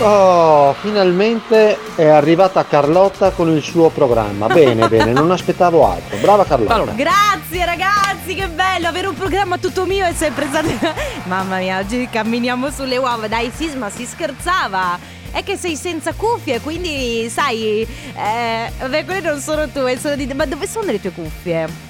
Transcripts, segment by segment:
Oh, finalmente è arrivata Carlotta con il suo programma. Bene, bene, non aspettavo altro. Brava Carlotta. Allora. Grazie ragazzi, che bello avere un programma tutto mio è sempre stato... Mamma mia, oggi camminiamo sulle uova. Dai Sisma, si scherzava. È che sei senza cuffie, quindi sai... Eh, vabbè, quelle non sono tue, sono di... Ma dove sono le tue cuffie?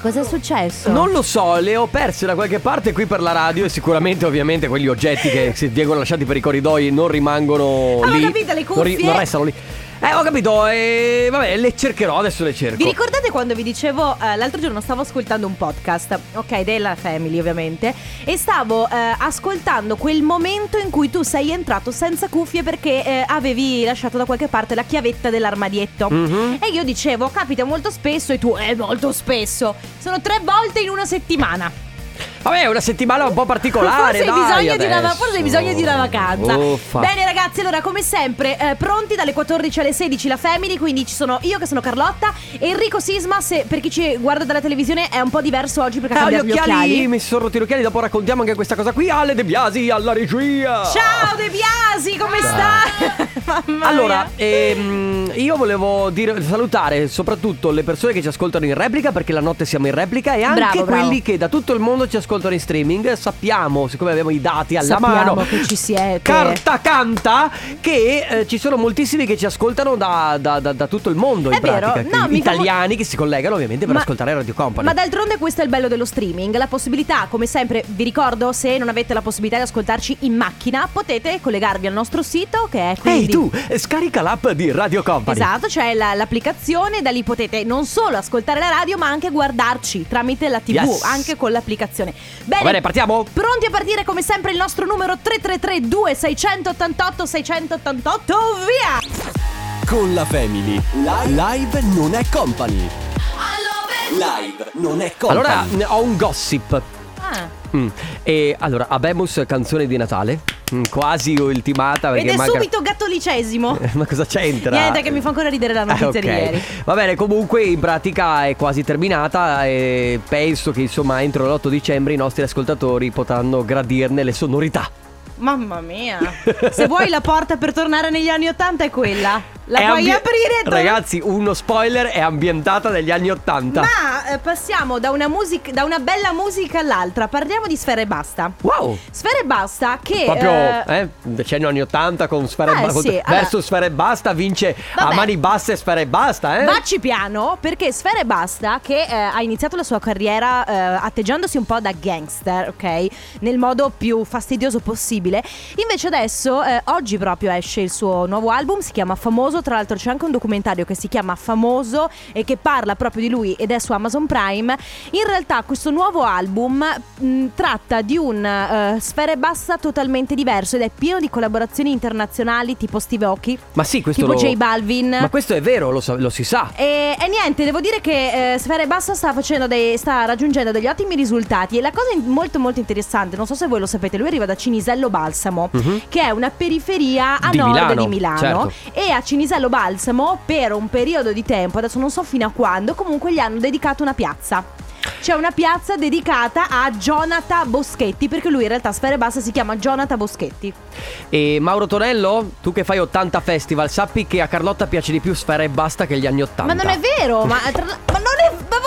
Cosa è successo? Non lo so, le ho perse da qualche parte qui per la radio e sicuramente ovviamente quegli oggetti che si vengono lasciati per i corridoi non rimangono Ah, lì. capito, le non, cuffie. non restano lì. Eh, ho capito, e vabbè, le cercherò, adesso le cerco. Vi ricordate quando vi dicevo eh, l'altro giorno stavo ascoltando un podcast, ok, della Family ovviamente, e stavo eh, ascoltando quel momento in cui tu sei entrato senza cuffie perché eh, avevi lasciato da qualche parte la chiavetta dell'armadietto. Mhm. E io dicevo, capita molto spesso e tu, è molto spesso. Sono tre volte in una settimana. Vabbè, è una settimana un po' particolare, forse, hai dai, bisogno di una, forse hai bisogno di una vacanza. Uffa. Bene ragazzi, allora come sempre, eh, pronti dalle 14 alle 16 la Family, quindi ci sono io che sono Carlotta, Enrico Sisma, se per chi ci guarda dalla televisione è un po' diverso oggi perché Eh, ha gli cambiato gli occhiali, occhiali. mi sono rotti gli occhiali, dopo raccontiamo anche questa cosa qui. Ale De Biasi alla regia. Ciao De Biasi, come stai? Allora, ehm, io volevo dire, salutare soprattutto le persone che ci ascoltano in replica, perché la notte siamo in replica, e anche Bravo, bravo. quelli che da tutto il mondo ci ascoltano in streaming. Sappiamo, siccome abbiamo i dati alla Sappiamo mano, che ci siete. carta canta, che eh, ci sono moltissimi che ci ascoltano da, da- da- da tutto il mondo. È in vero, pratica, no, mi fa mo- italiani che si collegano ovviamente per Ma- ascoltare Radio Company. Ma d'altronde questo è il bello dello streaming, la possibilità, come sempre, vi ricordo, se non avete la possibilità di ascoltarci in macchina, potete collegarvi al nostro sito che è Ehi quindi tu, eh, scarica l'app di Radio Company. Esatto, c'è la- l'applicazione, da lì potete non solo ascoltare la radio, ma anche guardarci tramite la TV, Yes. anche con l'applicazione. Va bene, partiamo? Pronti a partire come sempre il nostro numero 333 2688 688 via! Con la Family. Live non è company. Live non è company. Allora, mh, ho un gossip. Ah. Mm. E allora, Abemus canzone di Natale, Mm, quasi ultimata Ed è manca... subito gattolicesimo. Ma cosa c'entra? Niente, che mi fa ancora ridere la notizia Ah, ok. di ieri. Va bene, comunque in pratica è quasi terminata e penso che insomma entro l'8 dicembre i nostri ascoltatori potranno gradirne le sonorità. Mamma mia. Se vuoi la porta per tornare negli anni 80 è quella. La puoi ambi- aprire tor- Ragazzi, uno spoiler è ambientata negli anni 80. Ma eh, passiamo da una, music- da una bella musica all'altra. Parliamo di Sfera e Basta. Wow! Sfera e Basta che... Proprio eh, eh, decennio anni 80 con Sfera Eh, e Basta. sì, allora- Verso Sfera e Basta vince a Vabbè. mani basse Sfera e Basta, eh? Vacci piano perché Sfera e Basta che eh, ha iniziato la sua carriera eh, atteggiandosi un po' da gangster, ok? Nel modo più fastidioso possibile. Invece adesso, eh, oggi proprio esce il suo nuovo album, si chiama Famoso, tra l'altro c'è anche un documentario che si chiama Famoso e che parla proprio di lui ed è su Amazon Prime. In realtà questo nuovo album mh, tratta di un eh, Sfera Basta totalmente diverso ed è pieno di collaborazioni internazionali tipo Steve Aoki, Ma sì, questo tipo lo... J Balvin. Ma questo è vero, lo, so- lo si sa. E, e niente, devo dire che eh, Sfera Basta sta, facendo dei- sta raggiungendo degli ottimi risultati e la cosa molto molto interessante, non so se voi lo sapete, lui arriva da Cinisello Balsamo, Mhm. che è una periferia a Di nord Milano, di Milano certo. e a Cinisello Balsamo per un periodo di tempo, adesso non so fino a quando, comunque gli hanno dedicato una piazza. C'è una piazza dedicata a Jonathan Boschetti, perché lui in realtà Sfera e Basta si chiama Jonathan Boschetti. E Mauro Tonello, tu che fai 80 festival, sappi che a Carlotta piace di più Sfera e Basta che gli anni 80. Ma non è vero, ma, tra- ma non è... Ma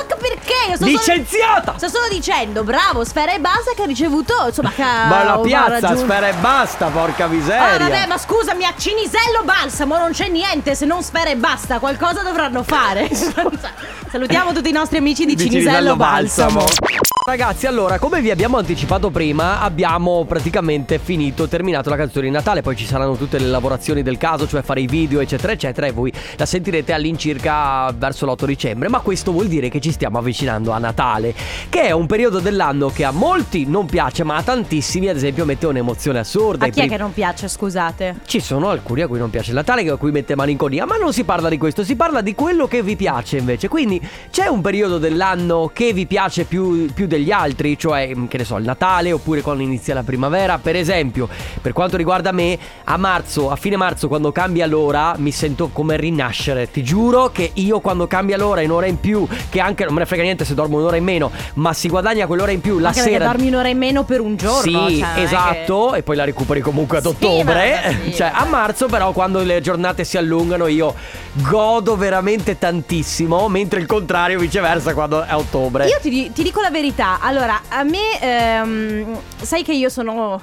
perché? Io sto solo- Licenziata! Sto solo dicendo, bravo, Sfera e Basta che ha ricevuto, insomma, che Ma la piazza, Sfera e Basta, porca miseria. Ah, vabbè, ma scusami, a Cinisello Balsamo non c'è niente se non Sfera e Basta, qualcosa dovranno fare. Salutiamo tutti i nostri amici di, Di Cinisello, Balsamo. Ragazzi, allora, come vi abbiamo anticipato prima, abbiamo praticamente finito, terminato la canzone di Natale, poi ci saranno tutte le lavorazioni del caso, cioè fare i video, eccetera, eccetera, e voi la sentirete all'incirca verso l'8 dicembre, ma questo vuol dire che ci stiamo avvicinando a Natale, che è un periodo dell'anno che a molti non piace, ma a tantissimi, ad esempio, mette un'emozione assurda. A chi è che non piace, scusate? Ci sono alcuni a cui non piace il Natale, a cui mette malinconia, ma non si parla di questo, si parla di quello che vi piace invece. Quindi c'è un periodo dell'anno che vi piace più, più degli altri, cioè che ne so, il Natale oppure quando inizia la primavera. Per esempio, per quanto riguarda me, a marzo, a fine marzo, quando cambia l'ora, mi sento come rinascere. Ti giuro che io quando cambia l'ora in un'ora in più, che anche non me ne frega niente se dormo un'ora in meno, ma si guadagna quell'ora in più la Anche sera. dormi un'ora in meno per un giorno. Sì, cioè, esatto, e poi la recuperi comunque ad Sì, ottobre. sì, cioè, a marzo, però, quando le giornate si allungano, io godo veramente tantissimo. Mentre il contrario, viceversa, quando è ottobre. Io ti, ti dico la verità. Allora, a me, ehm, sai che io sono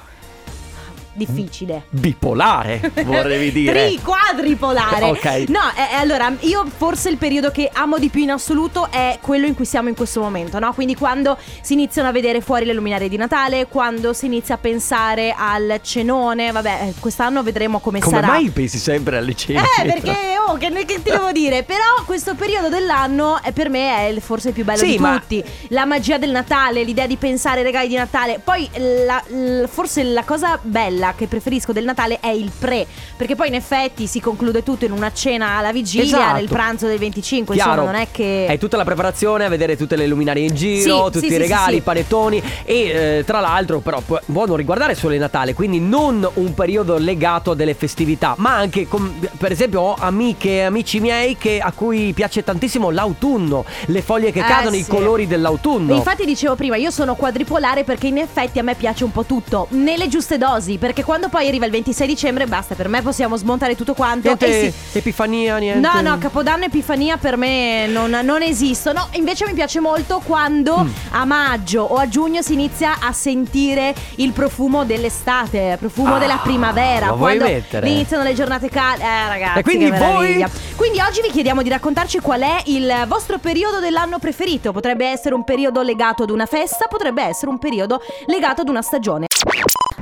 difficile. Bipolare, vorrei dire. Tri quadripolare. Ok. No, eh, eh, allora, io forse il periodo che amo di più in assoluto è quello in cui siamo in questo momento, no? Quindi quando si iniziano a vedere fuori le luminarie di Natale, quando si inizia a pensare al cenone, vabbè, eh, quest'anno vedremo come, Come sarà. mai pensi sempre alle cene? Eh, perché, oh, che, che ti devo dire? Però questo periodo dell'anno è, per me è il- forse il più bello Sì, di ma- tutti. La magia del Natale, l'idea di pensare ai regali di Natale. Poi, la- l- forse la cosa bella che preferisco del Natale è il pre. Perché poi, in effetti, si conclude tutto in una cena alla vigilia, Esatto. nel pranzo del 25. Chiaro. Insomma, non è che. Hai tutta la preparazione a vedere tutte le luminarie in giro, Sì, tutti sì, i regali, i panettoni e eh, tra l'altro però pu- può non riguardare solo il Natale, quindi non un periodo legato a delle festività, ma anche com- per esempio ho amiche e amici miei che- a cui piace tantissimo l'autunno, le foglie che Eh, cadono, i sì. colori dell'autunno. Infatti dicevo prima, io sono quadripolare perché in effetti a me piace un po' tutto, nelle giuste dosi, perché quando poi arriva il 26 dicembre basta, per me possiamo smontare tutto quanto. Niente E sì, Epifania, niente. No, no, Capodanno e Epifania per me non, non esistono. Invece mi piace molto quando Mm. a maggio o a giugno si inizia a sentire il profumo dell'estate, il profumo Ah, della primavera. lo vuoi quando mettere? iniziano le giornate calde. Eh, ragazzi. E quindi voi-. Quindi oggi vi chiediamo di raccontarci qual è il vostro periodo dell'anno preferito. Potrebbe essere un periodo legato ad una festa, potrebbe essere un periodo legato ad una stagione.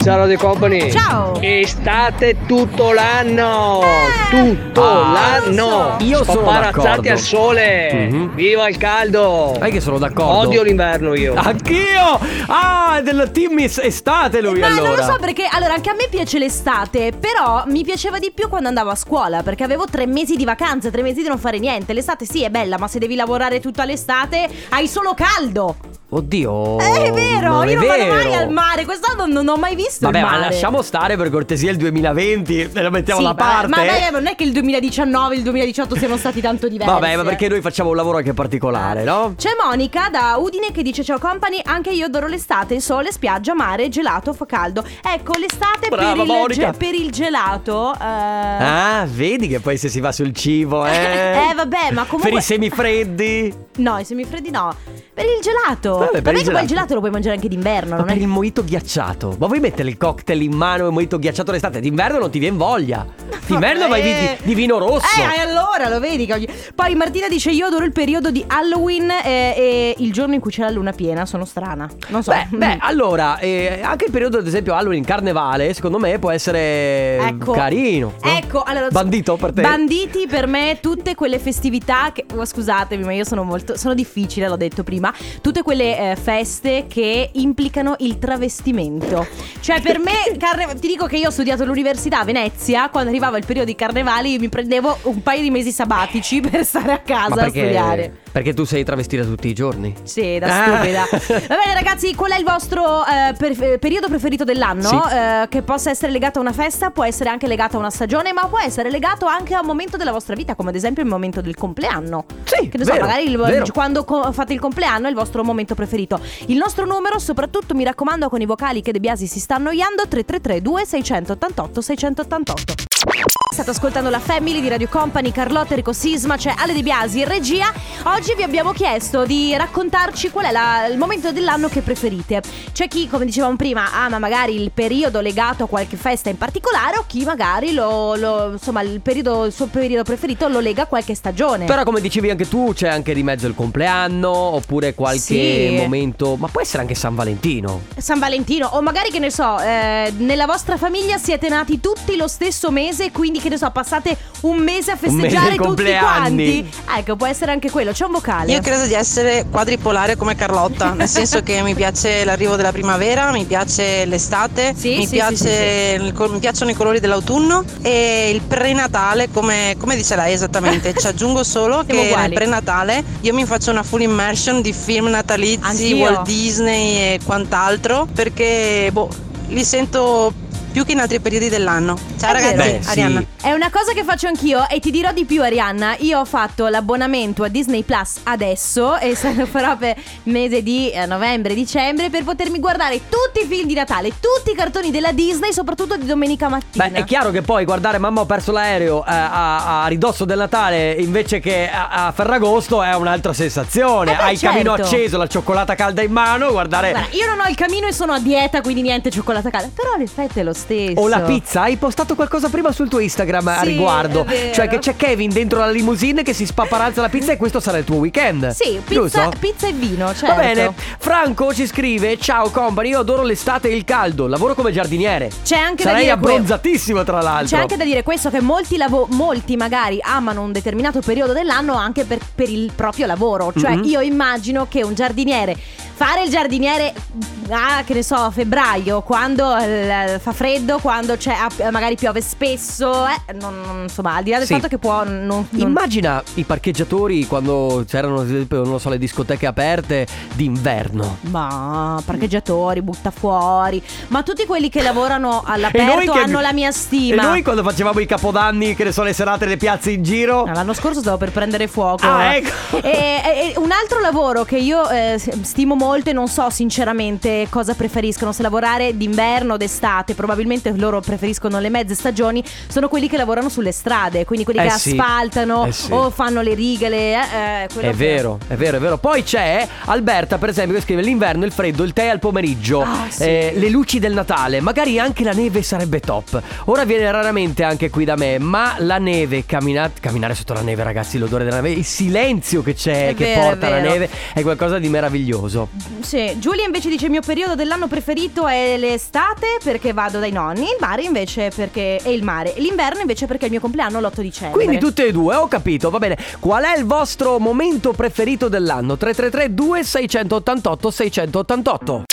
Ciao Radio Company. Ciao. Estate tutto l'anno. Eh, tutto Ah, l'anno. io sono d'accordo. al sole. Mhm. Viva il caldo. Sai che sono d'accordo. Odio l'inverno io. Anch'io! Ah, del team estate lui Ma allora. non lo so perché, allora, anche a me piace l'estate, però mi piaceva di più quando andavo a scuola, perché avevo tre mesi di vacanze, tre mesi di non fare niente. L'estate sì è bella, ma se devi lavorare tutta l'estate hai solo caldo. Oddio. Eh, è vero, non è io non vado mai al mare, quest'anno non ho mai visto Vabbè, il ma mare. lasciamo stare per cortesia il 2020 e lo mettiamo Sì, da ma- parte. Ma beh, non è che il 2019 e il 2018 siano stati tanto diversi. Vabbè, ma eh. perché noi facciamo un lavoro anche particolare, no? C'è Monica da Udine che dice ciao company, anche io adoro l'estate, il sole, spiaggia, mare, gelato, fa caldo. Ecco, l'estate per Brava, il, Monica. ge- per il gelato... eh, Ah, vedi che poi se si va sul cibo, eh. Eh, vabbè, ma comunque- Per i semifreddi. No, i semifreddi no. Per il gelato. Vabbè, per Vabbè, il poi il gelato. gelato lo puoi mangiare anche d'inverno, Ma non per è il mojito ghiacciato. Ma vuoi mettere il cocktail in mano e il mojito ghiacciato l'estate? D'inverno non ti viene voglia. D'inverno vai di, di vino rosso. Eh, allora lo vedi. Poi Martina dice: Io adoro il periodo di Halloween eh, e il giorno in cui c'è la luna piena. Sono strana. Non so. Beh, beh, allora, eh, anche il periodo, ad esempio, Halloween, carnevale, secondo me può essere Ecco. carino. no? Ecco, allora Bandito per te? Banditi per me tutte quelle festività che oh, scusatemi, ma io sono molto sono difficile, l'ho detto prima. Tutte quelle eh, feste che implicano il travestimento. Cioè per me carne- ti dico che io ho studiato all'università a Venezia, quando arrivava il periodo di carnevali mi prendevo un paio di mesi sabbatici per stare a casa a studiare. Perché tu sei travestita tutti i giorni? Sì, da Ah. stupida. Va bene, ragazzi, qual è il vostro eh, per- eh, periodo preferito dell'anno? Sì. Eh, che possa essere legato a una festa, può essere anche legato a una stagione, ma può essere legato anche a un momento della vostra vita, come ad esempio il momento del compleanno. Sì, Che ne so, vero, magari il- quando co- fate il compleanno è il vostro momento preferito. Il nostro numero, soprattutto mi raccomando con i vocali che De Biasi si sta annoiando, 333 2688 688. State ascoltando la Family di Radio Company, Carlotta Enrico Sisma, c'è Ale De Biasi in regia. Oggi vi abbiamo chiesto di raccontarci qual è la- il momento dell'anno che preferite. C'è chi, come dicevamo prima, ama magari il periodo legato a qualche festa in particolare o chi magari lo, lo- insomma, il, periodo, il suo periodo preferito lo lega a qualche stagione. Però come dicevi anche tu c'è anche di mezzo il compleanno oppure qualche Sì. momento Ma può essere anche San Valentino San Valentino o magari che ne so, eh, nella vostra famiglia siete nati tutti lo stesso mese, quindi che che ne so, passate un mese a mese festeggiare di tutti quanti. Ecco, può essere anche quello. C'è un vocale. Io credo di essere quadripolare come Carlotta, nel senso che mi piace l'arrivo della primavera, mi piace l'estate, Sì, mi, sì, piace sì, sì, il mi piacciono i colori dell'autunno e il prenatale, come, come dice lei esattamente. Ci aggiungo solo che uguali. nel prenatale io mi faccio una full immersion di film natalizi, Anch'io. Walt Disney e quant'altro, perché boh, li sento più che in altri periodi dell'anno. Ciao È ragazzi. Beh, sì. Arianna. È una cosa che faccio anch'io e ti dirò di più Arianna, io ho fatto l'abbonamento a Disney Plus adesso e se lo farò per mese di eh, novembre, dicembre per potermi guardare tutti i film di Natale, tutti i cartoni della Disney, soprattutto di domenica mattina. Beh, è chiaro che poi guardare mamma ho perso l'aereo eh, a, a ridosso del Natale invece che a, a Ferragosto è un'altra sensazione. Eh beh, Hai il camino certo. acceso, la cioccolata calda in mano, guardare. Guarda, io non ho il camino e sono a dieta, quindi niente cioccolata calda, però l'effetto è lo stesso. O la pizza, hai postato qualcosa prima sul tuo Instagram a Sì, riguardo. è vero. Cioè che c'è Kevin dentro la limousine che si spaparazza la pizza e questo sarà il tuo weekend. Sì, pizza, Giusto? pizza e vino, certo. Va bene, Franco ci scrive: Ciao company, io adoro l'estate e il caldo. Lavoro come giardiniere. C'è anche da Sarei dire que- abbronzatissimo, tra l'altro. C'è anche da dire questo che molti, lavo- molti magari amano un determinato periodo dell'anno anche per, per il proprio lavoro. Cioè Mhm. io immagino che un giardiniere, fare il giardiniere, ah, che ne so, a febbraio, quando eh, fa freddo, quando c'è, magari piove spesso, eh, non- non- insomma, al di là del Sì. fatto che può non... non- Immagina i parcheggiatori quando c'erano, ad esempio, non lo so, le discoteche aperte d'inverno. Ma parcheggiatori, butta fuori. Ma tutti quelli che lavorano all'aperto che- hanno la mia stima. E noi quando facevamo i capodanni, che ne so, le serate delle piazze in giro. Ah, L'anno scorso stavo per prendere fuoco. Ah, ecco. E, e- e un altro lavoro che io eh, stimo molto e non so sinceramente cosa preferiscono, se lavorare d'inverno o d'estate, probabilmente loro preferiscono le mezze stagioni, sono quelli che lavorano sulle strade, quindi quelli Eh che sì. asfaltano Eh sì. o fanno le righe. le- eh, eh, È che- vero, è vero, è vero. Poi c'è Alberta, per esempio, che scrive l'inverno, il freddo, il tè al pomeriggio, Ah, sì. eh, le luci del Natale, magari anche la neve sarebbe top. Ora viene raramente anche qui da me, ma la neve, cammina- camminare sotto la neve, ragazzi, l'odore della neve, il silenzio che c'è, È che vero, porta la neve, è qualcosa di meraviglioso. Sì, Giulia invece dice il mio periodo dell'anno preferito è l'estate perché vado dai nonni, il mare invece perché è il mare, l'inverno invece perché è il mio compleanno l'8 dicembre. Quindi tutte e due, ho capito, va bene. Qual è il vostro momento preferito dell'anno? 333 2688 688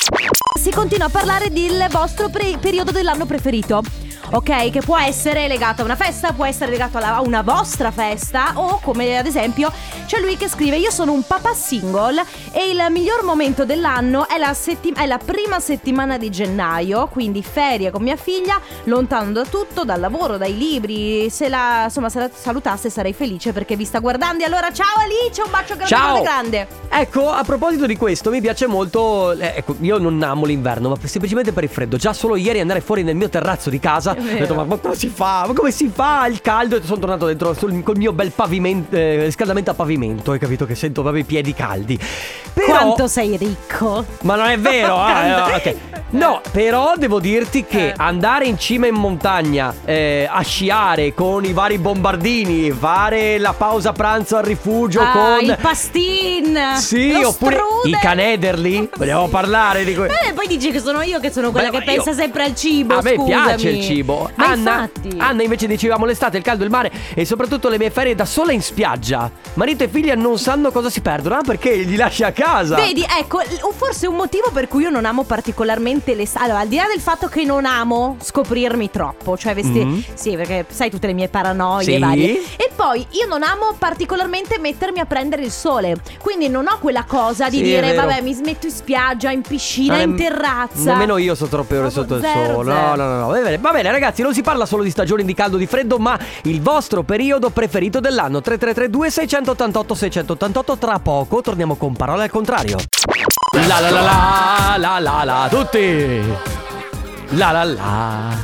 Si continua a parlare del vostro pre- periodo dell'anno preferito. Ok, che può essere legato a una festa, può essere legato alla- a una vostra festa o come ad esempio c'è lui che scrive io sono un papà single e il miglior momento dell'anno è la, setti- è la prima settimana di gennaio, quindi ferie con mia figlia, lontano da tutto, dal lavoro, dai libri, se la, insomma se la salutasse sarei felice perché vi sta guardando e allora ciao Alice, un bacio grande Ciao. grande. Ecco, a proposito di questo, mi piace molto. eh, ecco, io non amo l'inverno, ma semplicemente per il freddo. Già solo ieri andare fuori nel mio terrazzo di casa, ho detto, ma, ma come si fa? Ma come si fa? Il caldo, e sono tornato dentro sul, col mio bel pavimento, eh, riscaldamento a pavimento. Hai capito che sento proprio i piedi caldi. Però, Quanto sei ricco. Ma non è vero, ah, eh, ok. No, però devo dirti che Eh. andare in cima in montagna eh, a sciare con i vari bombardini, fare la pausa pranzo al rifugio Ah, con il pastin. Sì, lo oppure strudel. i canederli. Vogliamo parlare di questo? Eh, poi dici che sono io che sono quella Beh, che io- pensa sempre al cibo. A me scusami. piace il cibo. Ma Anna, infatti. Anna invece dicevamo l'estate, il caldo, il mare e soprattutto le mie ferie da sola in spiaggia. Marito e figlia non sanno cosa si perdono, ah, perché li lasci a casa. Vedi, ecco, forse un motivo per cui io non amo particolarmente le Allora, al di là del fatto che non amo scoprirmi troppo, cioè vestire. Mhm. Sì, perché sai tutte le mie paranoie Sì. varie. E poi io non amo particolarmente mettermi a prendere il sole. Quindi non ho quella cosa di Sì, dire, vabbè, mi smetto in spiaggia, in piscina, Non è- in terrazza. Nemmeno io sto troppe ore sotto il Zero, sole. zero. No, no, no, no. Va bene, va bene, ragazzi, non si parla solo di stagioni di caldo o di freddo, ma il vostro periodo preferito dell'anno. 3332 688 688 Tra poco torniamo con parole al contrario. La la la la la la la tutti. La la la.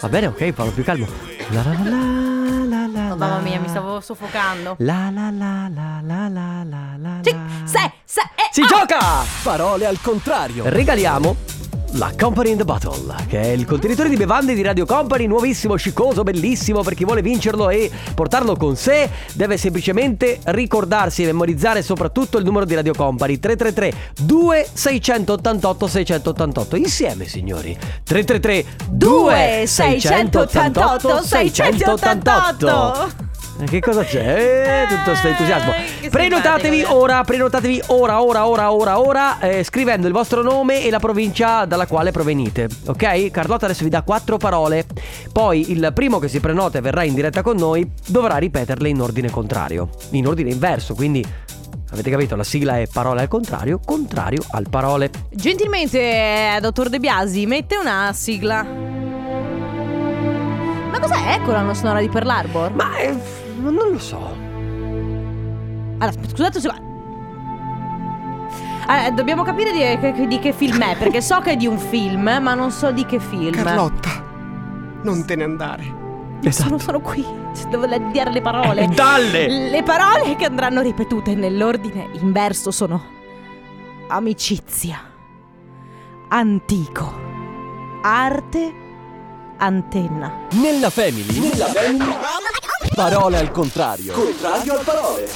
Va bene, ok, parlo più calmo. La la la la la la. Oh, mamma mia, mi stavo soffocando. La la la la la la la la. Sì, se, se, eh, Si ah! gioca! Parole al contrario. Regaliamo la Company in the Bottle, che è il contenitore di bevande di Radio Company, nuovissimo, sciccoso, bellissimo, per chi vuole vincerlo e portarlo con sé, deve semplicemente ricordarsi e memorizzare soprattutto il numero di Radio Company 333 2688 688 insieme signori. 333 2688 688 Eh, Che cosa c'è? Eh, tutto questo entusiasmo. che Prenotatevi ora, prenotatevi ora, ora, ora, ora, ora, eh, scrivendo il vostro nome e la provincia dalla quale provenite. Ok? Carlotta adesso vi dà quattro parole. Poi il primo che si prenota e verrà in diretta con noi dovrà ripeterle in ordine contrario. In ordine inverso, quindi avete capito? La sigla è parole al contrario, contrario al parole. Gentilmente, eh, dottor De Biasi, mette una sigla. Ma cos'è? Ecco la sonora di Pearl Harbor? Ma eh, non lo so. Allora, scusate secondo. Allora, dobbiamo capire di che, di che film è, perché so che è di un film, ma non so di che film. Carlotta, non te ne andare. Sono, sono qui, devo dire le parole. Eh, dalle! Le parole che andranno ripetute nell'ordine inverso sono amicizia, antico, arte, antenna. Nella family. Nella family. Parole al contrario. Contrario al parole.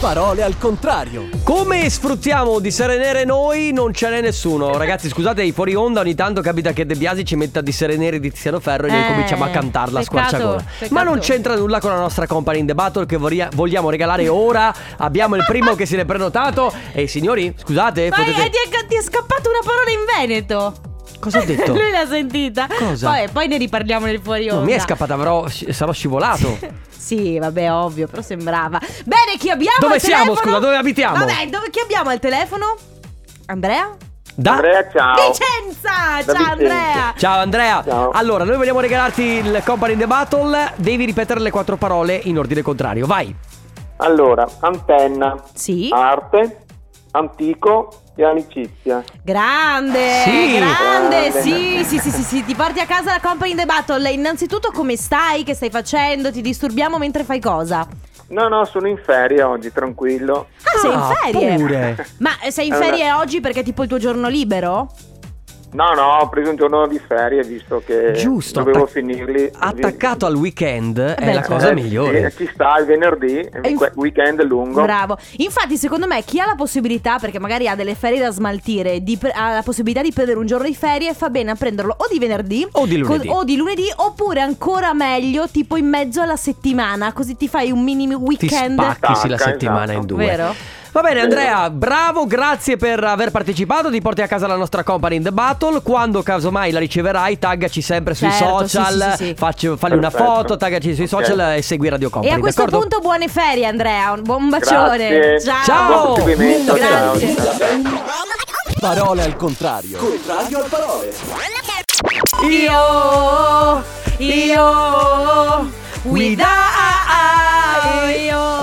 Parole al contrario. Come sfruttiamo di serenere noi non ce n'è nessuno Ragazzi scusate i fuori onda ogni tanto capita che De Biasi ci metta di serenere di Tiziano Ferro E noi Eh, cominciamo a cantarla a peccato, squarciagola peccato. Ma non c'entra nulla con la nostra company in the battle Che voria- vogliamo regalare ora Abbiamo il primo che si è prenotato E signori scusate Ma potete... è, ti, è, ti è scappata una parola in Veneto. Cosa ho detto? Lui l'ha sentita. Cosa? Poi, poi ne riparliamo nel fuori onda. Non mi è scappata però sci- sarò scivolato Sì, vabbè, ovvio, però sembrava. Bene, chi abbiamo Dove al siamo, telefono? scusa, dove abitiamo? Vabbè, dove, chi abbiamo al telefono? Andrea? Da... Andrea, ciao. Vicenza! Da Ciao Vicenza. Andrea! Ciao Andrea. Ciao. Allora, noi vogliamo regalarti il Company in the Battle. Devi ripetere le quattro parole in ordine contrario. Vai. Allora, antenna, Sì. arte, antico e amicizia. Grande! Sì. Grande! Grande. Sì, sì, sì, sì, sì, ti porti a casa la Company in the Battle. Innanzitutto come stai? Che stai facendo? Ti disturbiamo mentre fai cosa? No, no, sono in ferie oggi, tranquillo. Ah, sei in Ah, ferie? pure. Ma sei in Allora- ferie oggi perché è tipo il tuo giorno libero? No, no, ho preso un giorno di ferie visto che Giusto, dovevo attac- finirli. Attaccato al weekend è beh, la sì. cosa Eh, migliore. sì, ci sta il venerdì, inf- weekend lungo. Bravo. Infatti, secondo me, chi ha la possibilità, perché magari ha delle ferie da smaltire, di pre- ha la possibilità di prendere un giorno di ferie, fa bene a prenderlo o di venerdì O di lunedì. o di lunedì, oppure ancora meglio, tipo in mezzo alla settimana, così ti fai un mini Ti weekend. spacchi sì, la settimana esatto. in due. Vero? Va bene Andrea, bravo, grazie per aver partecipato, ti porti a casa la nostra company in the battle, quando casomai la riceverai taggaci sempre sui Certo, sì, social, sì, sì, sì. Facci- falli una Perfetto. foto, taggaci sui Ok. social e segui Radio E Company, a questo d'accordo? punto, buone ferie, Andrea. Un buon bacione. Grazie. Ciao. Ciao. Buon proseguimento, ciao. Grazie. Parole al contrario. Contrario al parole. Io, io.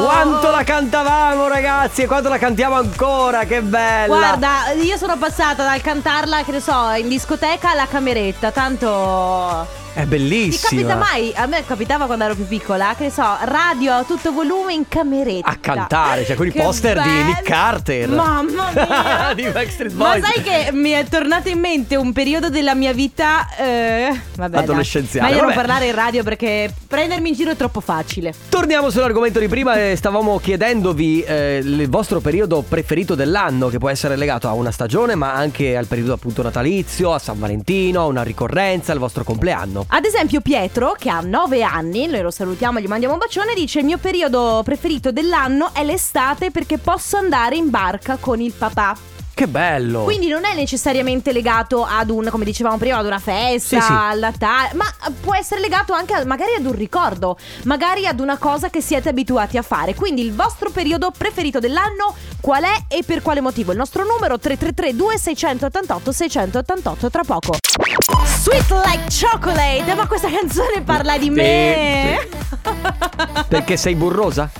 Quanto la cantavamo ragazzi e quanto la cantiamo ancora, che bella! Guarda, io sono passata dal cantarla, che ne so, in discoteca alla cameretta, tanto... È Ti bellissima! capita mai? A me capitava quando ero più piccola, che ne so, radio a tutto volume in cameretta. A cantare, cioè con i poster di bello. Nick Carter. Mamma mia. di Backstreet Ma Boys. sai che mi è tornato in mente un periodo della mia vita eh, vabbè. Adolescenziale, Meglio non parlare in radio perché prendermi in giro è troppo facile. Torniamo sull'argomento di prima e stavamo chiedendovi eh, il vostro periodo preferito dell'anno che può essere legato a una stagione ma anche al periodo appunto natalizio, a San Valentino, a una ricorrenza, al vostro compleanno. Ad esempio Pietro, che ha 9 anni, noi lo salutiamo gli mandiamo un bacione, dice il mio periodo preferito dell'anno è l'estate perché posso andare in barca con il papà. Che bello! Quindi non è necessariamente legato ad un, come dicevamo prima, ad una festa, Sì, sì. al Natale, ma può essere legato anche a- magari ad un ricordo, magari ad una cosa che siete abituati a fare. Quindi il vostro periodo preferito dell'anno qual è e per quale motivo? Il nostro numero 333 2688 688 tra poco. Sweet like chocolate, ma questa canzone parla di me. Perché sei burrosa?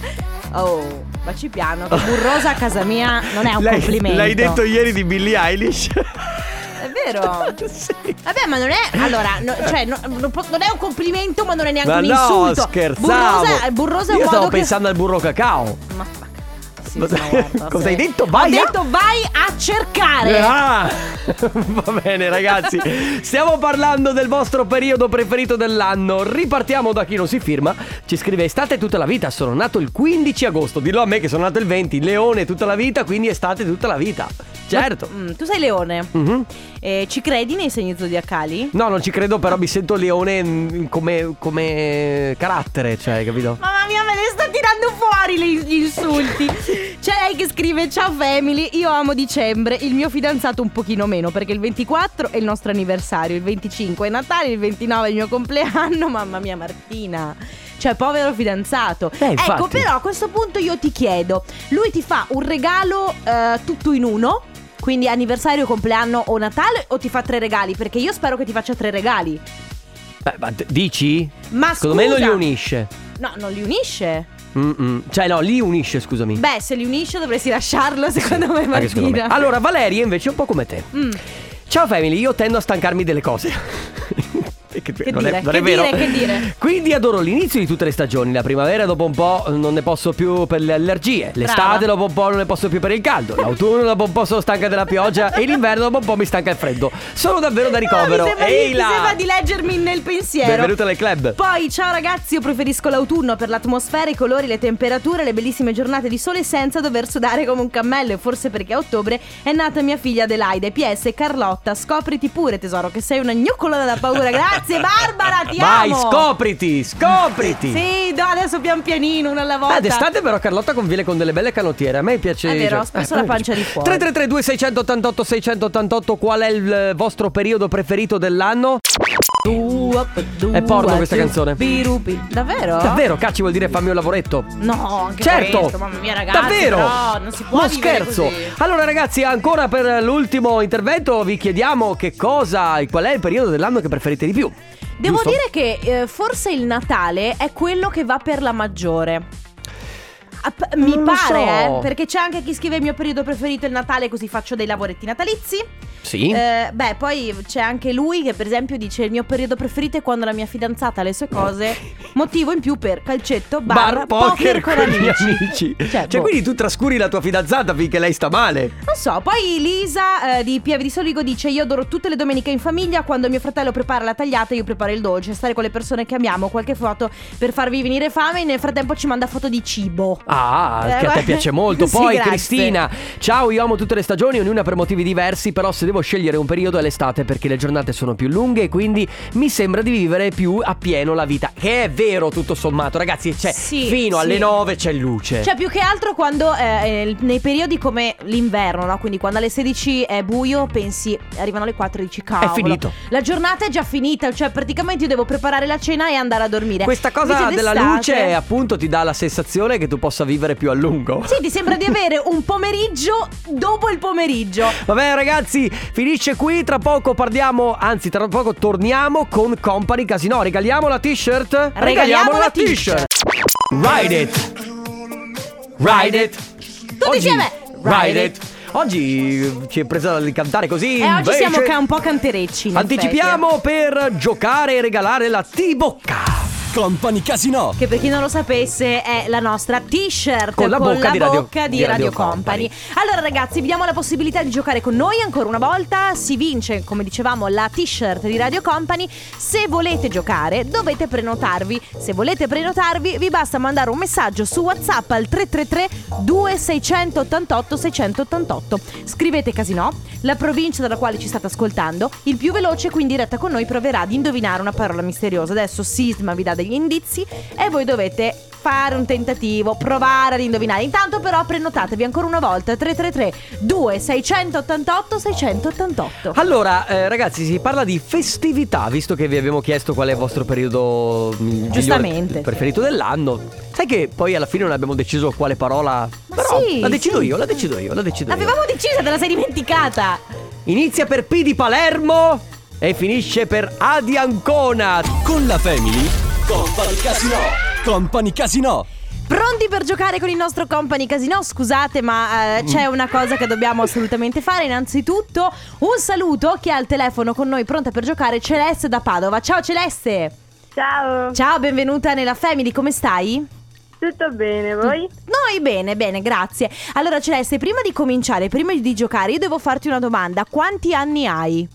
Oh, baci piano, che burrosa a casa mia non è un L'hai- complimento. L'hai detto ieri di Billie Eilish? È vero? sì. Vabbè, ma non è. Allora, no- cioè, no- non, po- non è un complimento, ma non è neanche Ma un no, insulto. scherzavo. Burrosa, burrosa è un Io modo stavo che. pensando al burro cacao. Ma- ma- bravissima. guarda, Cosa hai detto? Vai Ho a- detto vai a cercare. Ah, va bene ragazzi, stiamo parlando del vostro periodo preferito dell'anno. Ripartiamo da chi non si firma. Ci scrive estate tutta la vita, sono nato il 15 agosto. Dillo a me che sono nato il 20, leone tutta la vita, quindi estate tutta la vita. Certo. Mm, tu sei leone. Mhm. Eh, ci credi nei segni zodiacali? No, non ci credo, però mi sento leone mm, come, come carattere, cioè, capito? Mamma mia, me ne sta tirando fuori le- gli insulti. C'è lei che scrive: Ciao family, io amo dicembre. Il mio fidanzato un pochino meno, perché il 24 è il nostro anniversario, il 25 è Natale, il 29 è il mio compleanno. Mamma mia, Martina. Cioè, povero fidanzato. Eh, ecco, però a questo punto io ti chiedo: lui ti fa un regalo eh, tutto in uno? Quindi anniversario, compleanno o Natale? O ti fa tre regali? Perché io spero che ti faccia tre regali. Beh, ma d- dici? Ma Secondo me non li scusa. unisce. No, non li unisce. Mm-mm. Cioè, no, li unisce, scusami. Beh, se li unisce dovresti lasciarlo, secondo me, Anche secondo me. Martina. Allora, Valeria invece è un po' come te. Mm. Ciao family, io tendo a stancarmi delle cose. Che, Che non dire, è, non che è vero. dire, che dire. Quindi adoro l'inizio di tutte le stagioni. La primavera dopo un po' non ne posso più per le allergie. L'estate dopo un po' non ne posso più per il caldo. L'autunno dopo un po' sono stanca della pioggia. e l'inverno dopo un po' mi stanca il freddo. Sono davvero da ricovero. Ah, mi, sembra di, mi sembra di leggermi nel pensiero. Benvenuta nel club. Poi, ciao ragazzi, io preferisco l'autunno per l'atmosfera, i colori, le temperature, le bellissime giornate di sole senza dover sudare come un cammello. E forse perché a ottobre è nata mia figlia Adelaide. PS Carlotta, scopriti pure, tesoro, che sei una gnoccola da paura. Grazie, Barbara, ti Vai, amo. scopriti, scopriti. Sì, no, adesso pian pianino, una alla volta. Ah, d'estate però Carlotta conviene con delle belle canottiere. A me piace. È vero, ho spesso eh, la pancia di fuori. 333 2688 688 Qual è il vostro periodo preferito dell'anno? È porno questa canzone. Birupi. Davvero? Davvero, cacci vuol dire fammi un lavoretto. No, anche Certo. questo, mamma mia ragazzi. Davvero? però non si può Non scherzo. così. Allora ragazzi, ancora per l'ultimo intervento vi chiediamo che cosa, qual è il periodo dell'anno che preferite di più. Devo Giusto? dire che eh, forse il Natale è quello che va per la maggiore. Ah, p- Mi Non pare, so. eh, perché c'è anche chi scrive il mio periodo preferito è il Natale, così faccio dei lavoretti natalizi. Sì. Eh, beh, poi c'è anche lui che, per esempio, dice: Il mio periodo preferito è quando la mia fidanzata ha le sue cose. Motivo in più per calcetto, bar, Bar poker, con, con gli amici. amici. Cioè, Cioè, boh. quindi tu trascuri la tua fidanzata finché lei sta male. Non so, poi Lisa eh, di Pieve di Soligo dice: Io adoro tutte le domeniche in famiglia. Quando mio fratello prepara la tagliata, io preparo il dolce. Stare con le persone che amiamo, qualche foto per farvi venire fame. E nel frattempo ci manda foto di cibo. Ah, Eh, che a te piace molto. Sì, Poi grazie. Cristina, ciao, io amo tutte le stagioni, ognuna per motivi diversi, però se devo scegliere un periodo è l'estate perché le giornate sono più lunghe e quindi mi sembra di vivere più a pieno la vita. Che è vero tutto sommato, ragazzi, cioè Sì, fino sì. alle 9 c'è luce. Cioè, più che altro quando eh, eh, nei periodi come l'inverno, no? Quindi quando alle 16 è buio, pensi, arrivano le 4 e dici cavolo. finito. La giornata è già finita, cioè praticamente io devo preparare la cena e andare a dormire. Questa cosa Invece della luce appunto ti dà la sensazione che tu possa vivere più a lungo. Sì, ti sembra di avere un pomeriggio dopo il pomeriggio. Vabbè ragazzi, finisce qui, tra poco parliamo, anzi tra poco torniamo con Company Casino. Regaliamo la t-shirt? Regaliamo la Ride it. Ride it. Tutti insieme. Ride it. Oggi ci è presa di cantare così. E oggi invece siamo un po' canterecci. Anticipiamo per giocare e regalare la T-Bocca. Company Casino. Che per chi non lo sapesse è la nostra t-shirt Con la bocca di Radio- bocca di di Radio, Radio Company. Company. Allora ragazzi, vi diamo la possibilità di giocare con noi ancora una volta. Si vince, come dicevamo, la t-shirt di Radio Company. Se volete giocare, dovete prenotarvi. Se volete prenotarvi, vi basta mandare un messaggio su WhatsApp al 333 2688 688. Scrivete Casino, la provincia dalla quale ci state ascoltando. Il più veloce qui in diretta con noi proverà ad indovinare una parola misteriosa. Adesso Sisma vi dà degli indizi e voi dovete fare un tentativo, provare ad indovinare. Intanto però prenotatevi ancora una volta 333 2688 688. Allora, eh, ragazzi, si parla di festività, visto che vi abbiamo chiesto qual è il vostro periodo mm, migliore- Giustamente. preferito dell'anno. Sai che poi alla fine non abbiamo deciso quale parola. Ma Però sì, la decido sì. io, la decido io, la decido io. L'avevamo deciso, te la sei dimenticata. Inizia per P di Palermo e finisce per A di Ancona. Con la Family. Company Casino. Company Casino. Pronti per giocare con il nostro company casino? Scusate, ma eh, c'è una cosa che dobbiamo assolutamente fare. Innanzitutto, un saluto chi ha il telefono con noi pronta per giocare, Celeste da Padova. Ciao Celeste! Ciao, Ciao, benvenuta nella Family, come stai? Tutto bene, voi? Noi bene, bene, grazie. Allora Celeste, prima di cominciare, prima di giocare, io devo farti una domanda. Quanti anni hai?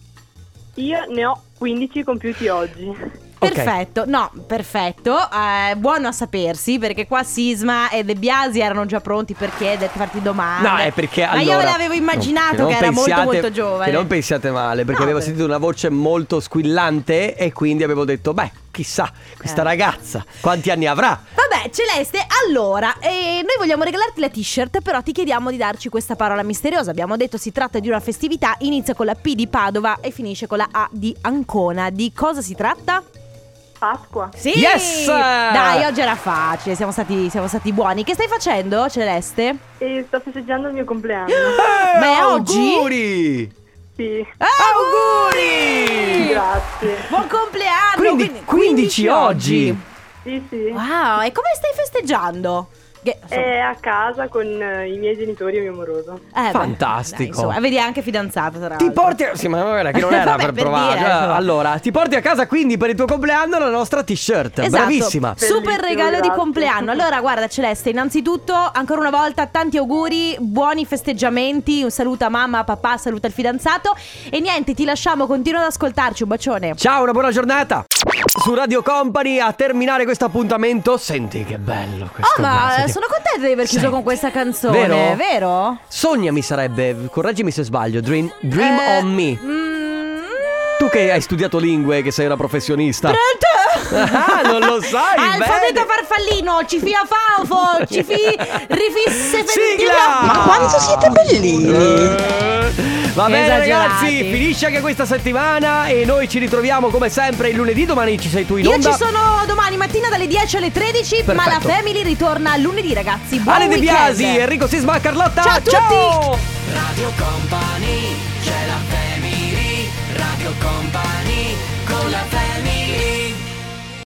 Io ne ho 15 compiuti oggi. Perfetto, no, perfetto. Eh, buono a sapersi perché qua Sisma e De Biasi erano già pronti per chiederti, farti domande. No, è perché Ma allora, io l'avevo immaginato non che era molto pensiate- molto giovane. Che non pensiate male, perché No, avevo beh. sentito una voce molto squillante e quindi avevo detto, beh, chissà, questa Eh. ragazza quanti anni avrà? Vabbè, Celeste, allora, eh, noi vogliamo regalarti la t-shirt, però ti chiediamo di darci questa parola misteriosa. Abbiamo detto si tratta di una festività, inizia con la P di Padova e finisce con la A di Ancona. Di cosa si tratta? Pasqua. Sì! Yes! Dai, oggi era facile, siamo stati, siamo stati buoni. Che stai facendo, Celeste? E sto festeggiando il mio compleanno. Eh, Ma è oggi? Auguri! Sì, Auguri! grazie. Buon compleanno! Quindi 15 oggi. Sì, sì. Wow, e come stai festeggiando? Che, È a casa con eh, i miei genitori e mio amoroso. eh, beh, fantastico. dai, insomma, vedi anche fidanzata tra Ti l'altro. porti a... Sì, ma guarda che non era Vabbè, per per provare. dire, insomma. allora, ti porti a casa quindi per il tuo compleanno la nostra t-shirt. Esatto. Bravissima. Super Bellissimo, regalo di grazie. compleanno. Allora, guarda, Celeste, innanzitutto, ancora una volta, tanti auguri, buoni festeggiamenti. Un saluto a mamma, a papà, saluta il fidanzato. E niente, ti lasciamo, continua ad ascoltarci. Un bacione. Ciao, una buona giornata. Su Radio Company a terminare questo appuntamento. Senti che bello questo. Oh, ma senti. sono contenta di aver chiuso Senti. con questa canzone, Vero? vero? Sogna mi sarebbe, correggimi se sbaglio, Dream, dream Eh, on me. mm, Tu che hai studiato lingue, che sei una professionista. Pronto? Ah, non lo sai, Alfabeto bene. farfallino, ci fia faufo, ci fi rifisse Sigla! Ma quanto siete Eh, Va bene Esagerati. ragazzi, finisce anche questa settimana e noi ci ritroviamo come sempre il lunedì, domani ci sei tu in Io onda. ci sono domani mattina dalle 10 alle 13, ma la Perfetto. Family ritorna lunedì ragazzi. Buon Ale De. Biasi, Enrico Sisma, Carlotta. Ciao a tutti. Ciao! Radio Company